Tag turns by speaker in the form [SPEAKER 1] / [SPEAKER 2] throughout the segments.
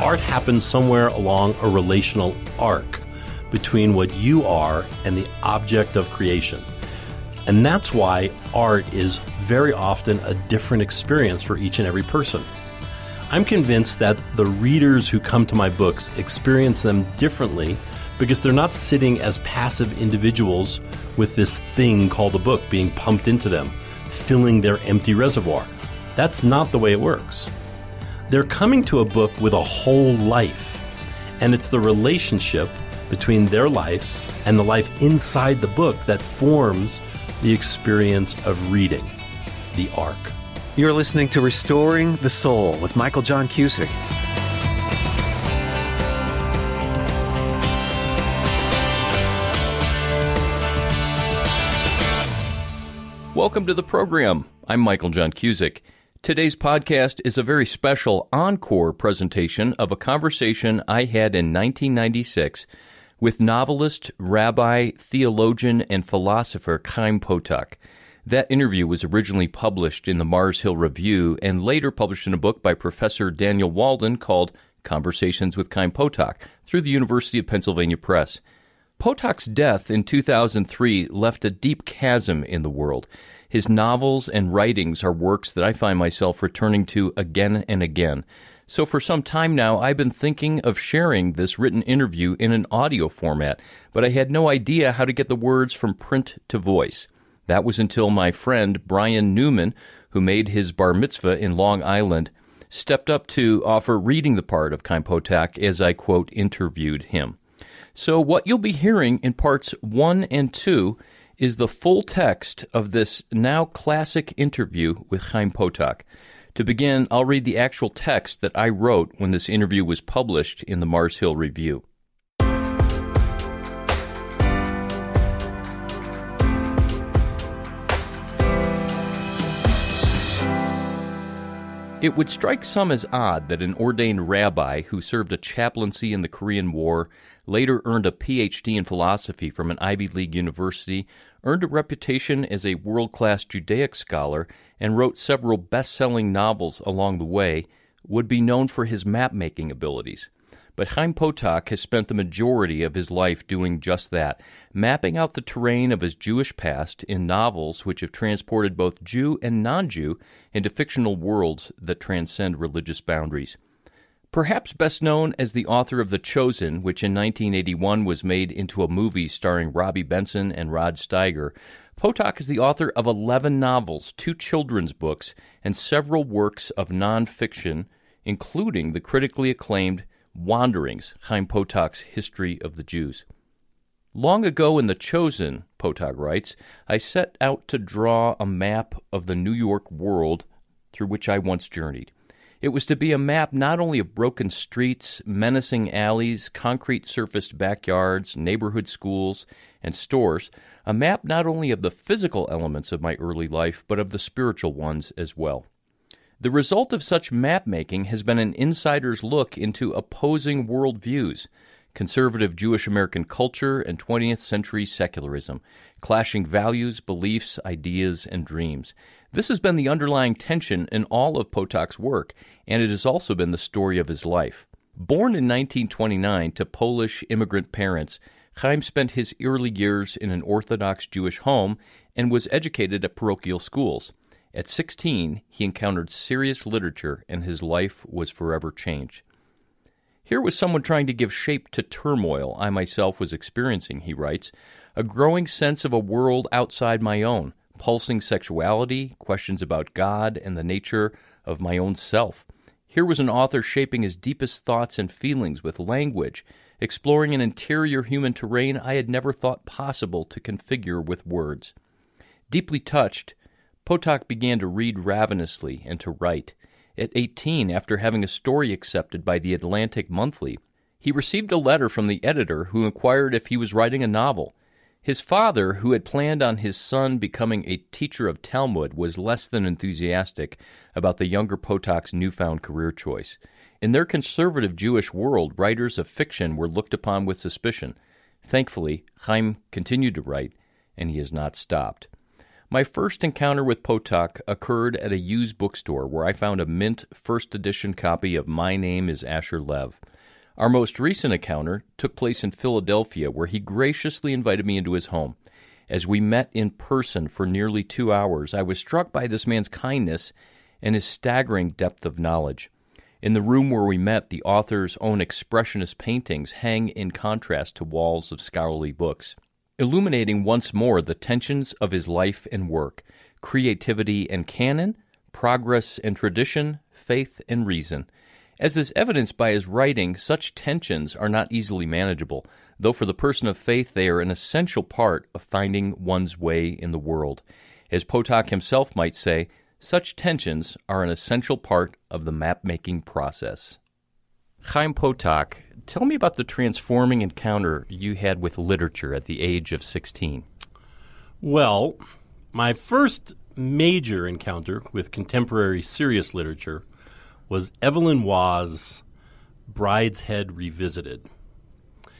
[SPEAKER 1] art happens somewhere along a relational arc between what you are and the object of creation. And that's why art is very often a different experience for each and every person. I'm convinced that the readers who come to my books experience them differently because they're not sitting as passive individuals with this thing called a book being pumped into them, filling their empty reservoir. That's not the way it works. They're coming to a book with a whole life, and it's the relationship between their life and the life inside the book that forms the experience of reading the arc.
[SPEAKER 2] You're listening to Restoring the Soul with Michael John Cusick.
[SPEAKER 3] Welcome to the program. I'm Michael John Cusick. Today's podcast is a very special encore presentation of a conversation I had in 1996 with novelist, rabbi, theologian, and philosopher Chaim Potok. That interview was originally published in the Mars Hill Review and later published in a book by Professor Daniel Walden called Conversations with Chaim Potok through the University of Pennsylvania Press. Potok's death in 2003 left a deep chasm in the world. His novels and writings are works that I find myself returning to again and again. So, for some time now, I've been thinking of sharing this written interview in an audio format, but I had no idea how to get the words from print to voice. That was until my friend Brian Newman, who made his bar mitzvah in Long Island, stepped up to offer reading the part of Chaim Potok as I, quote, interviewed him. So, what you'll be hearing in parts one and two is the full text of this now classic interview with Chaim Potok. To begin, I'll read the actual text that I wrote when this interview was published in the Mars Hill Review. It would strike some as odd that an ordained rabbi who served a chaplaincy in the Korean War, later earned a PhD in philosophy from an Ivy League university, earned a reputation as a world class Judaic scholar, and wrote several best selling novels along the way, would be known for his map making abilities. But Chaim Potok has spent the majority of his life doing just that, mapping out the terrain of his Jewish past in novels which have transported both Jew and non Jew into fictional worlds that transcend religious boundaries. Perhaps best known as the author of The Chosen, which in 1981 was made into a movie starring Robby Benson and Rod Steiger, Potok is the author of 11 novels, two children's books, and several works of nonfiction, including the critically acclaimed Wanderings, Chaim Potok's History of the Jews. Long ago in The Chosen, Potok writes, I set out to draw a map of the New York world through which I once journeyed. It was to be a map not only of broken streets, menacing alleys, concrete surfaced backyards, neighborhood schools, and stores, a map not only of the physical elements of my early life, but of the spiritual ones as well. The result of such map making has been an insider's look into opposing worldviews conservative Jewish American culture and 20th century secularism, clashing values, beliefs, ideas, and dreams. This has been the underlying tension in all of Potok's work, and it has also been the story of his life. Born in 1929 to Polish immigrant parents, Chaim spent his early years in an Orthodox Jewish home and was educated at parochial schools. At 16, he encountered serious literature and his life was forever changed. Here was someone trying to give shape to turmoil I myself was experiencing, he writes, a growing sense of a world outside my own, pulsing sexuality, questions about God and the nature of my own self. Here was an author shaping his deepest thoughts and feelings with language, exploring an interior human terrain I had never thought possible to configure with words. Deeply touched, Potok began to read ravenously and to write. At 18, after having a story accepted by the Atlantic Monthly, he received a letter from the editor who inquired if he was writing a novel. His father, who had planned on his son becoming a teacher of Talmud, was less than enthusiastic about the younger Potok's newfound career choice. In their conservative Jewish world, writers of fiction were looked upon with suspicion. Thankfully, Chaim continued to write, and he has not stopped. My first encounter with Potok occurred at a used bookstore where I found a mint first edition copy of My Name is Asher Lev. Our most recent encounter took place in Philadelphia, where he graciously invited me into his home. As we met in person for nearly two hours, I was struck by this man's kindness and his staggering depth of knowledge. In the room where we met, the author's own expressionist paintings hang in contrast to walls of scholarly books illuminating once more the tensions of his life and work, creativity and canon, progress and tradition, faith and reason. As is evidenced by his writing, such tensions are not easily manageable, though for the person of faith they are an essential part of finding one's way in the world. As Potok himself might say, such tensions are an essential part of the map making process. Chaim Potok, tell me about the transforming encounter you had with literature at the age of 16.
[SPEAKER 1] Well, my first major encounter with contemporary serious literature was Evelyn Waugh's Brideshead Revisited.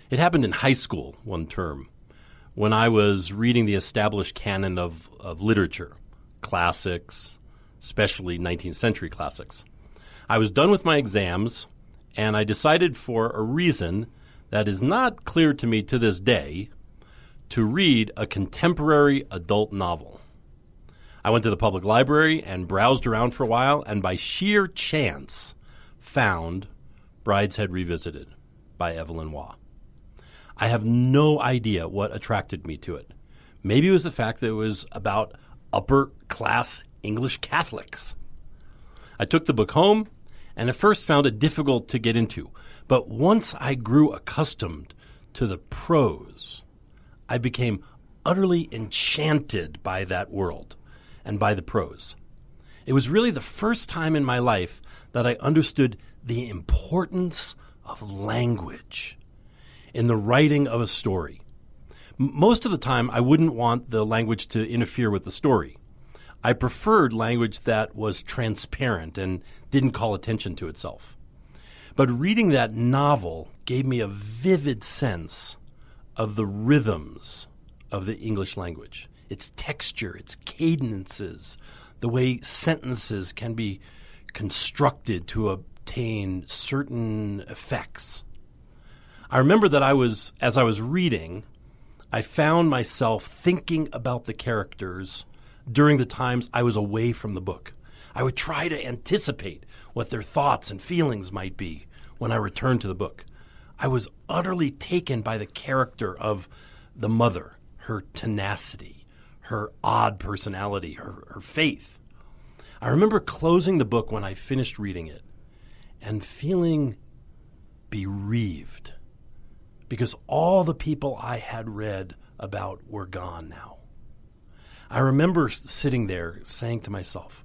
[SPEAKER 1] It happened in high school one term when I was reading the established canon of, of literature, classics, especially 19th century classics. I was done with my exams and I decided for a reason that is not clear to me to this day to read a contemporary adult novel. I went to the public library and browsed around for a while, and by sheer chance found Brideshead Revisited by Evelyn Waugh. I have no idea what attracted me to it. Maybe it was the fact that it was about upper class English Catholics. I took the book home and at first found it difficult to get into. But once I grew accustomed to the prose, I became utterly enchanted by that world and by the prose. It was really the first time in my life that I understood the importance of language in the writing of a story. Most of the time, I wouldn't want the language to interfere with the story. I preferred language that was transparent and didn't call attention to itself. But reading that novel gave me a vivid sense of the rhythms of the English language, its texture, its cadences, the way sentences can be constructed to obtain certain effects. I remember that I was, as I was reading, I found myself thinking about the characters during the times I was away from the book. I would try to anticipate what their thoughts and feelings might be when I returned to the book. I was utterly taken by the character of the mother, her tenacity, her odd personality, her, her faith. I remember closing the book when I finished reading it and feeling bereaved because all the people I had read about were gone now. I remember sitting there saying to myself,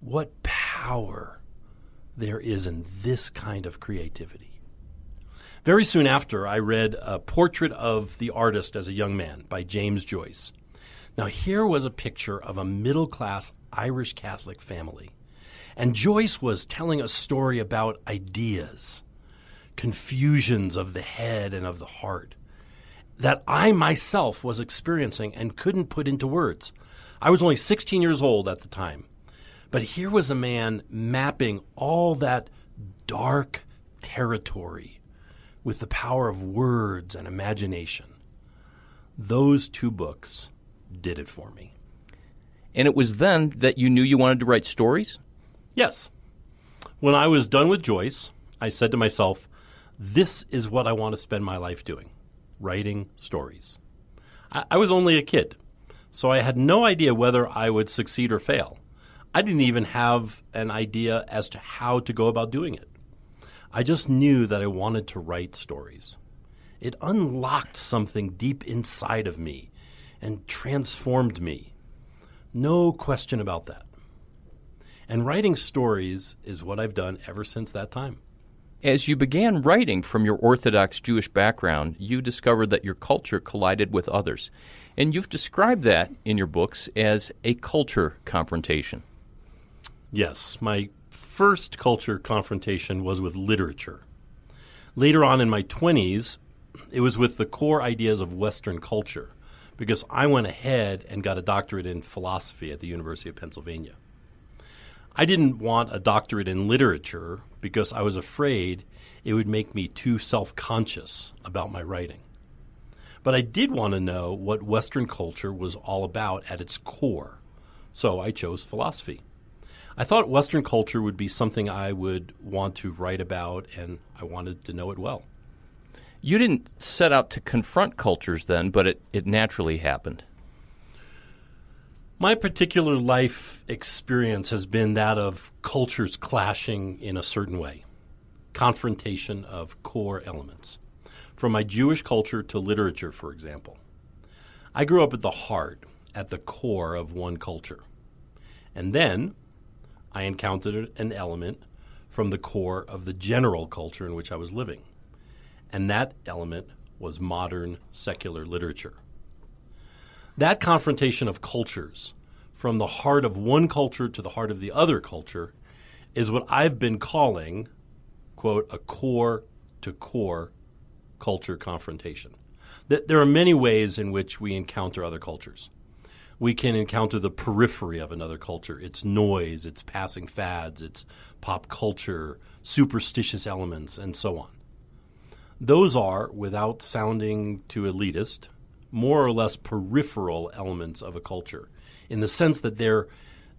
[SPEAKER 1] what power there is in this kind of creativity. Very soon after, I read A Portrait of the Artist as a Young Man by James Joyce. Now, here was a picture of a middle class Irish Catholic family. And Joyce was telling a story about ideas, confusions of the head and of the heart that I myself was experiencing and couldn't put into words. I was only 16 years old at the time. But here was a man mapping all that dark territory with the power of words and imagination. Those two books did it for me.
[SPEAKER 3] And it was then that you knew you wanted to write stories?
[SPEAKER 1] Yes. When I was done with Joyce, I said to myself, this is what I want to spend my life doing writing stories. I, I was only a kid, so I had no idea whether I would succeed or fail. I didn't even have an idea as to how to go about doing it. I just knew that I wanted to write stories. It unlocked something deep inside of me and transformed me. No question about that. And writing stories is what I've done ever since that time.
[SPEAKER 3] As you began writing from your Orthodox Jewish background, you discovered that your culture collided with others. And you've described that in your books as a culture confrontation.
[SPEAKER 1] Yes, my first culture confrontation was with literature. Later on in my 20s, it was with the core ideas of Western culture, because I went ahead and got a doctorate in philosophy at the University of Pennsylvania. I didn't want a doctorate in literature because I was afraid it would make me too self conscious about my writing. But I did want to know what Western culture was all about at its core, so I chose philosophy. I thought Western culture would be something I would want to write about, and I wanted to know it well.
[SPEAKER 3] You didn't set out to confront cultures then, but it, it naturally happened.
[SPEAKER 1] My particular life experience has been that of cultures clashing in a certain way, confrontation of core elements. From my Jewish culture to literature, for example. I grew up at the heart, at the core of one culture. And then I encountered an element from the core of the general culture in which I was living. And that element was modern secular literature. That confrontation of cultures, from the heart of one culture to the heart of the other culture, is what I've been calling, quote, a core to core culture confrontation. There are many ways in which we encounter other cultures. We can encounter the periphery of another culture, its noise, its passing fads, its pop culture, superstitious elements, and so on. Those are, without sounding too elitist, more or less peripheral elements of a culture in the sense that they're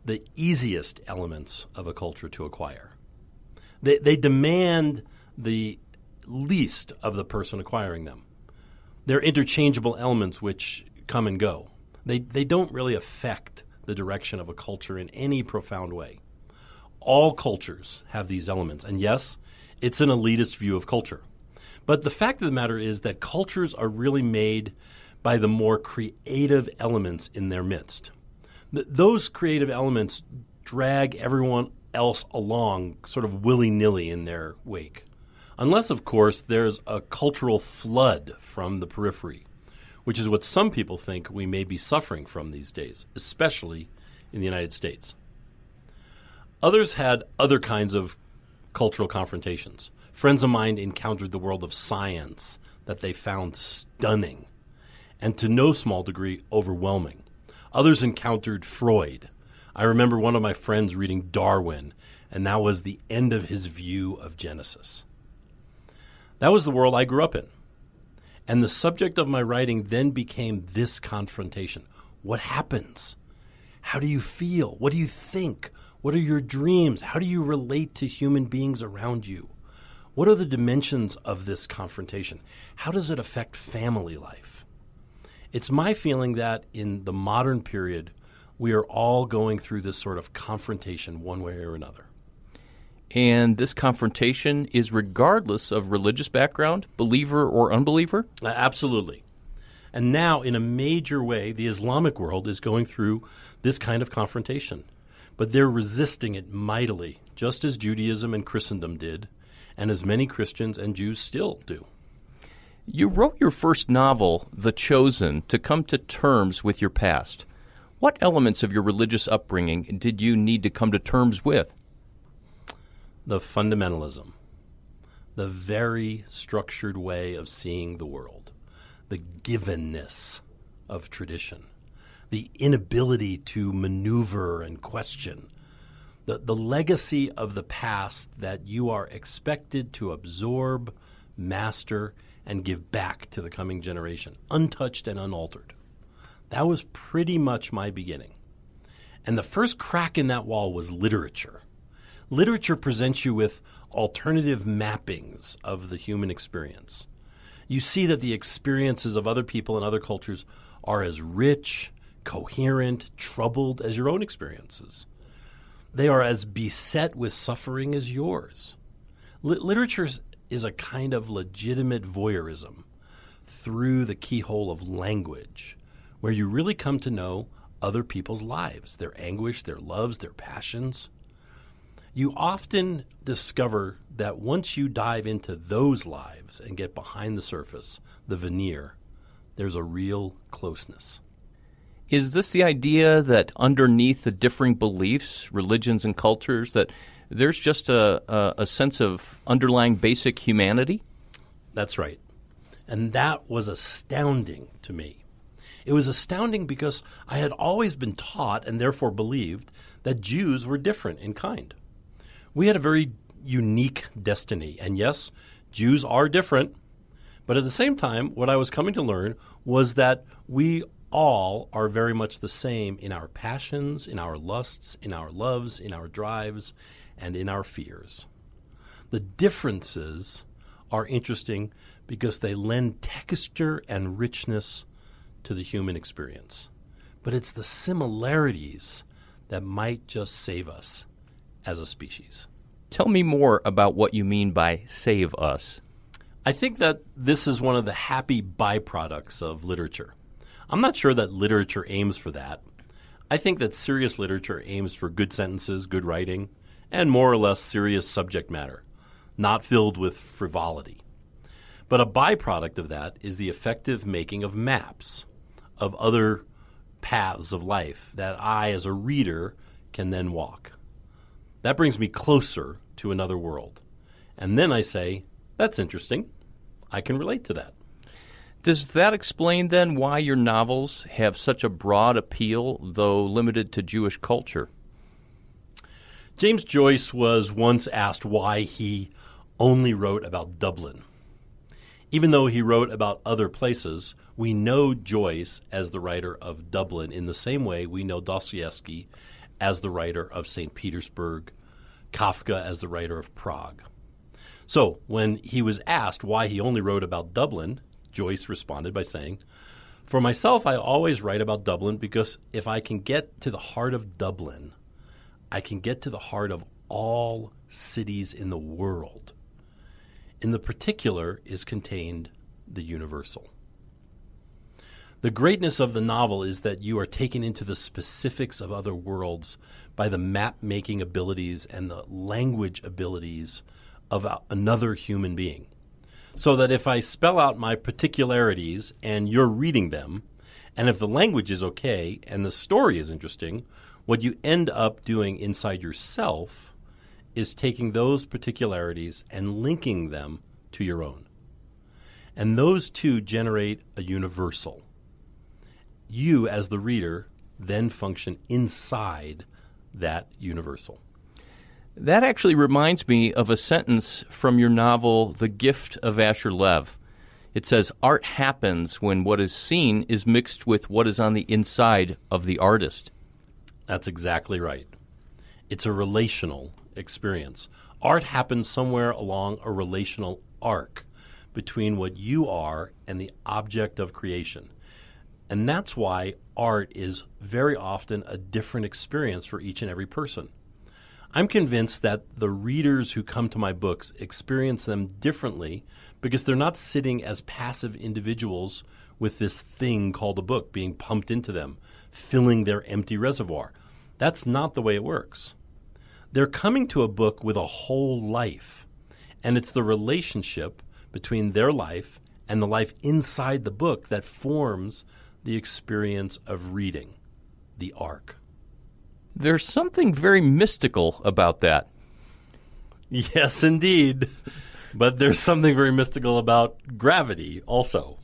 [SPEAKER 1] the easiest elements of a culture to acquire. They, they demand the least of the person acquiring them. They're interchangeable elements which come and go. They, they don't really affect the direction of a culture in any profound way. All cultures have these elements. And yes, it's an elitist view of culture. But the fact of the matter is that cultures are really made by the more creative elements in their midst. Th- those creative elements drag everyone else along sort of willy nilly in their wake. Unless, of course, there's a cultural flood from the periphery, which is what some people think we may be suffering from these days, especially in the United States. Others had other kinds of cultural confrontations. Friends of mine encountered the world of science that they found stunning and to no small degree overwhelming. Others encountered Freud. I remember one of my friends reading Darwin, and that was the end of his view of Genesis. That was the world I grew up in. And the subject of my writing then became this confrontation. What happens? How do you feel? What do you think? What are your dreams? How do you relate to human beings around you? What are the dimensions of this confrontation? How does it affect family life? It's my feeling that in the modern period, we are all going through this sort of confrontation one way or another.
[SPEAKER 3] And this confrontation is regardless of religious background, believer or unbeliever?
[SPEAKER 1] Uh, absolutely. And now, in a major way, the Islamic world is going through this kind of confrontation. But they're resisting it mightily, just as Judaism and Christendom did, and as many Christians and Jews still do.
[SPEAKER 3] You wrote your first novel, The Chosen, to come to terms with your past. What elements of your religious upbringing did you need to come to terms with?
[SPEAKER 1] The fundamentalism, the very structured way of seeing the world, the givenness of tradition, the inability to maneuver and question, the, the legacy of the past that you are expected to absorb, master, and give back to the coming generation, untouched and unaltered. That was pretty much my beginning. And the first crack in that wall was literature. Literature presents you with alternative mappings of the human experience. You see that the experiences of other people and other cultures are as rich, coherent, troubled as your own experiences. They are as beset with suffering as yours. L- literature is a kind of legitimate voyeurism through the keyhole of language, where you really come to know other people's lives, their anguish, their loves, their passions. You often discover that once you dive into those lives and get behind the surface, the veneer, there's a real closeness.
[SPEAKER 3] Is this the idea that underneath the differing beliefs, religions, and cultures, that there's just a, a, a sense of underlying basic humanity?
[SPEAKER 1] That's right. And that was astounding to me. It was astounding because I had always been taught and therefore believed that Jews were different in kind. We had a very unique destiny, and yes, Jews are different. But at the same time, what I was coming to learn was that we all are very much the same in our passions, in our lusts, in our loves, in our drives, and in our fears. The differences are interesting because they lend texture and richness to the human experience. But it's the similarities that might just save us as a species.
[SPEAKER 3] Tell me more about what you mean by save us.
[SPEAKER 1] I think that this is one of the happy byproducts of literature. I'm not sure that literature aims for that. I think that serious literature aims for good sentences, good writing, and more or less serious subject matter, not filled with frivolity. But a byproduct of that is the effective making of maps of other paths of life that I, as a reader, can then walk. That brings me closer to another world. And then I say, that's interesting. I can relate to that.
[SPEAKER 3] Does that explain then why your novels have such a broad appeal, though limited to Jewish culture?
[SPEAKER 1] James Joyce was once asked why he only wrote about Dublin. Even though he wrote about other places, we know Joyce as the writer of Dublin in the same way we know Dostoevsky as the writer of St. Petersburg, Kafka as the writer of Prague. So, when he was asked why he only wrote about Dublin, Joyce responded by saying, For myself, I always write about Dublin because if I can get to the heart of Dublin, I can get to the heart of all cities in the world. In the particular is contained the universal. The greatness of the novel is that you are taken into the specifics of other worlds by the map making abilities and the language abilities of another human being. So that if I spell out my particularities and you're reading them, and if the language is okay and the story is interesting, what you end up doing inside yourself is taking those particularities and linking them to your own. And those two generate a universal. You, as the reader, then function inside that universal.
[SPEAKER 3] That actually reminds me of a sentence from your novel, The Gift of Asher Lev. It says, Art happens when what is seen is mixed with what is on the inside of the artist.
[SPEAKER 1] That's exactly right. It's a relational experience. Art happens somewhere along a relational arc between what you are and the object of creation. And that's why art is very often a different experience for each and every person. I'm convinced that the readers who come to my books experience them differently because they're not sitting as passive individuals with this thing called a book being pumped into them, filling their empty reservoir. That's not the way it works. They're coming to a book with a whole life, and it's the relationship between their life and the life inside the book that forms the experience of reading, the arc.
[SPEAKER 3] There's something very mystical about that.
[SPEAKER 1] Yes, indeed. But there's something very mystical about gravity also,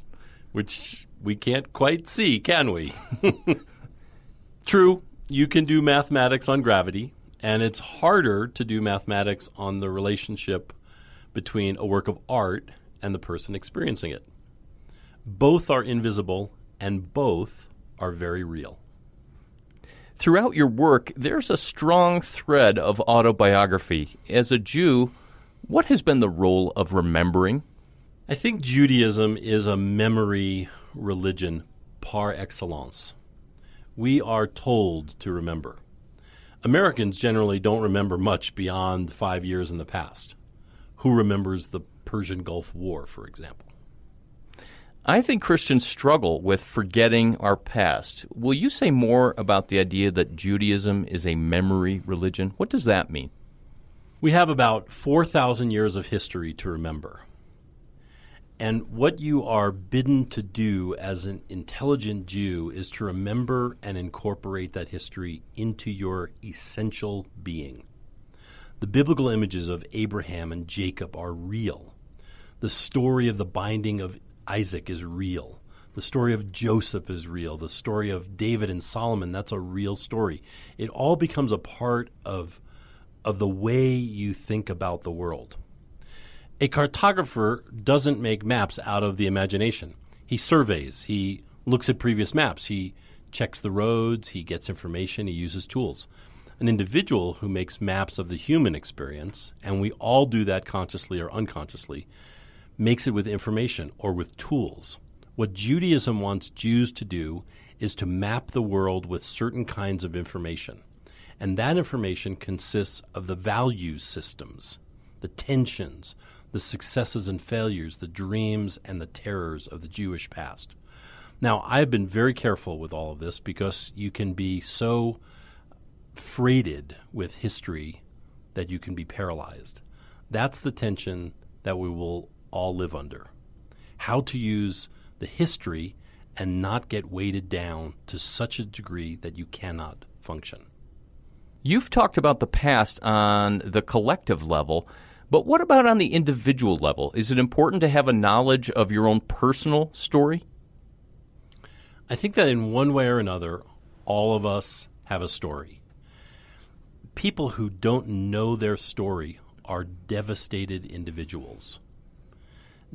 [SPEAKER 1] which we can't quite see, can we? True, you can do mathematics on gravity, and it's harder to do mathematics on the relationship between a work of art and the person experiencing it. Both are invisible, and both are very real.
[SPEAKER 3] Throughout your work, there's a strong thread of autobiography. As a Jew, what has been the role of remembering?
[SPEAKER 1] I think Judaism is a memory religion par excellence. We are told to remember. Americans generally don't remember much beyond five years in the past. Who remembers the Persian Gulf War, for example?
[SPEAKER 3] I think Christians struggle with forgetting our past. Will you say more about the idea that Judaism is a memory religion? What does that mean?
[SPEAKER 1] We have about 4,000 years of history to remember. And what you are bidden to do as an intelligent Jew is to remember and incorporate that history into your essential being. The biblical images of Abraham and Jacob are real. The story of the binding of Isaac is real. The story of Joseph is real. The story of David and Solomon, that's a real story. It all becomes a part of, of the way you think about the world. A cartographer doesn't make maps out of the imagination. He surveys, he looks at previous maps, he checks the roads, he gets information, he uses tools. An individual who makes maps of the human experience, and we all do that consciously or unconsciously, makes it with information or with tools. What Judaism wants Jews to do is to map the world with certain kinds of information. And that information consists of the value systems, the tensions, the successes and failures, the dreams and the terrors of the Jewish past. Now, I've been very careful with all of this because you can be so freighted with history that you can be paralyzed. That's the tension that we will all live under. How to use the history and not get weighted down to such a degree that you cannot function.
[SPEAKER 3] You've talked about the past on the collective level, but what about on the individual level? Is it important to have a knowledge of your own personal story?
[SPEAKER 1] I think that in one way or another, all of us have a story. People who don't know their story are devastated individuals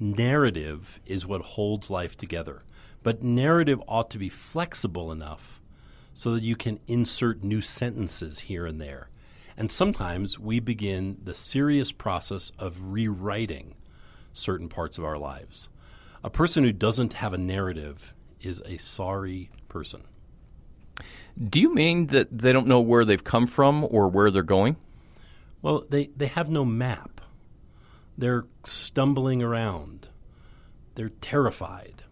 [SPEAKER 1] narrative is what holds life together. But narrative ought to be flexible enough so that you can insert new sentences here and there. And sometimes we begin the serious process of rewriting certain parts of our lives. A person who doesn't have a narrative is a sorry person.
[SPEAKER 3] Do you mean that they don't know where they've come from or where they're going?
[SPEAKER 1] Well, they, they have no map. They're stumbling around. They're terrified.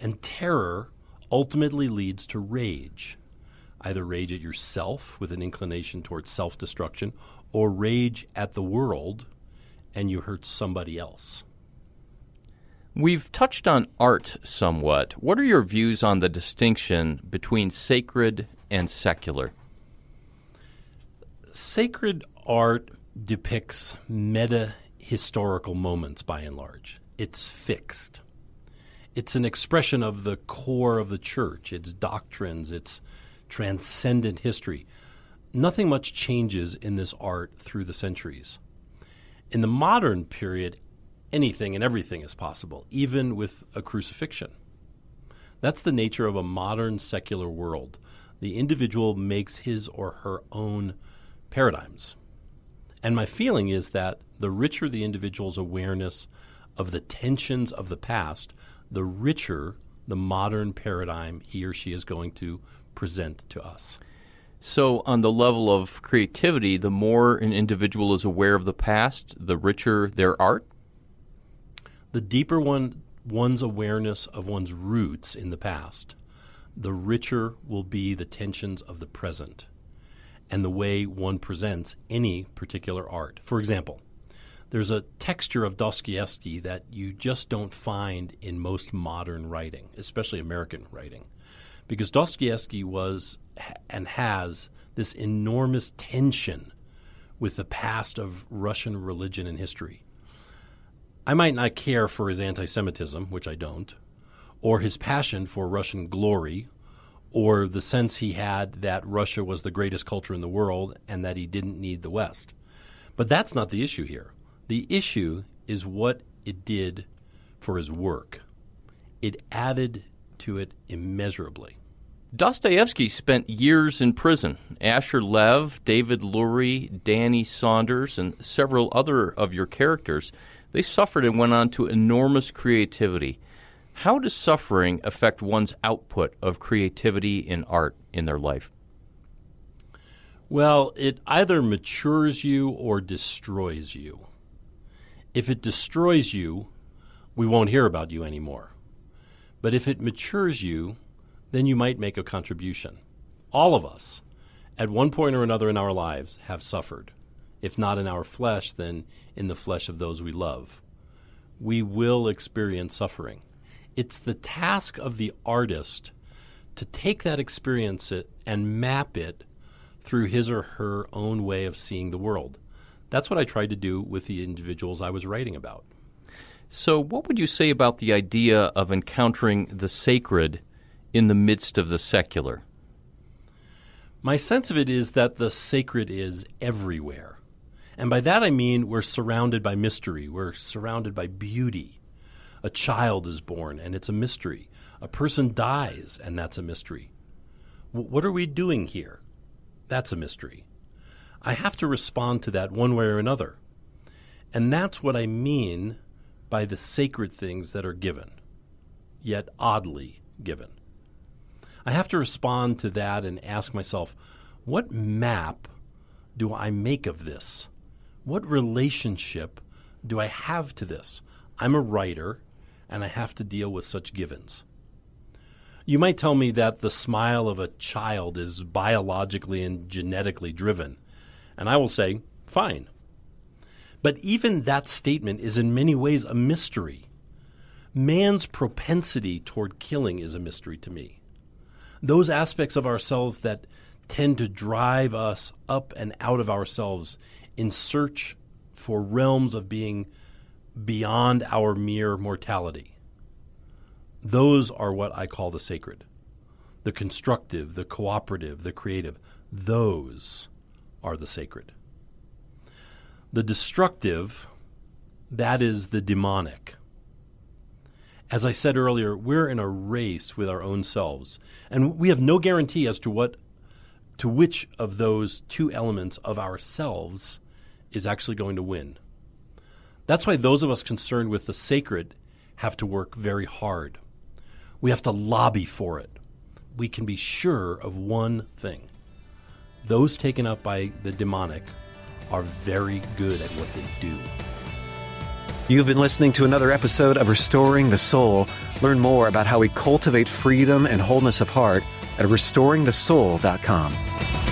[SPEAKER 1] And terror ultimately leads to rage either rage at yourself with an inclination towards self destruction, or rage at the world and you hurt somebody else.
[SPEAKER 3] We've touched on art somewhat. What are your views on the distinction between sacred and secular?
[SPEAKER 1] Sacred art depicts meta historical moments by and large. It's fixed. It's an expression of the core of the church, its doctrines, its transcendent history. Nothing much changes in this art through the centuries. In the modern period, anything and everything is possible, even with a crucifixion. That's the nature of a modern secular world. The individual makes his or her own paradigms. And my feeling is that the richer the individual's awareness of the tensions of the past, the richer the modern paradigm he or she is going to present to us.
[SPEAKER 3] So, on the level of creativity, the more an individual is aware of the past, the richer their art?
[SPEAKER 1] The deeper one, one's awareness of one's roots in the past, the richer will be the tensions of the present and the way one presents any particular art. For example, there's a texture of Dostoevsky that you just don't find in most modern writing, especially American writing. Because Dostoevsky was and has this enormous tension with the past of Russian religion and history. I might not care for his anti Semitism, which I don't, or his passion for Russian glory, or the sense he had that Russia was the greatest culture in the world and that he didn't need the West. But that's not the issue here. The issue is what it did for his work. It added to it immeasurably.
[SPEAKER 3] Dostoevsky spent years in prison. Asher Lev, David Lurie, Danny Saunders, and several other of your characters, they suffered and went on to enormous creativity. How does suffering affect one's output of creativity in art in their life?
[SPEAKER 1] Well, it either matures you or destroys you. If it destroys you, we won't hear about you anymore. But if it matures you, then you might make a contribution. All of us, at one point or another in our lives, have suffered. If not in our flesh, then in the flesh of those we love. We will experience suffering. It's the task of the artist to take that experience it and map it through his or her own way of seeing the world. That's what I tried to do with the individuals I was writing about.
[SPEAKER 3] So, what would you say about the idea of encountering the sacred in the midst of the secular?
[SPEAKER 1] My sense of it is that the sacred is everywhere. And by that I mean we're surrounded by mystery, we're surrounded by beauty. A child is born, and it's a mystery. A person dies, and that's a mystery. W- what are we doing here? That's a mystery. I have to respond to that one way or another. And that's what I mean by the sacred things that are given, yet oddly given. I have to respond to that and ask myself, what map do I make of this? What relationship do I have to this? I'm a writer, and I have to deal with such givens. You might tell me that the smile of a child is biologically and genetically driven, and I will say, fine. But even that statement is in many ways a mystery. Man's propensity toward killing is a mystery to me. Those aspects of ourselves that tend to drive us up and out of ourselves in search for realms of being beyond our mere mortality. Those are what I call the sacred. The constructive, the cooperative, the creative. Those are the sacred. The destructive, that is the demonic. As I said earlier, we're in a race with our own selves, and we have no guarantee as to what to which of those two elements of ourselves is actually going to win. That's why those of us concerned with the sacred have to work very hard. We have to lobby for it. We can be sure of one thing those taken up by the demonic are very good at what they do.
[SPEAKER 2] You've been listening to another episode of Restoring the Soul. Learn more about how we cultivate freedom and wholeness of heart at restoringthesoul.com.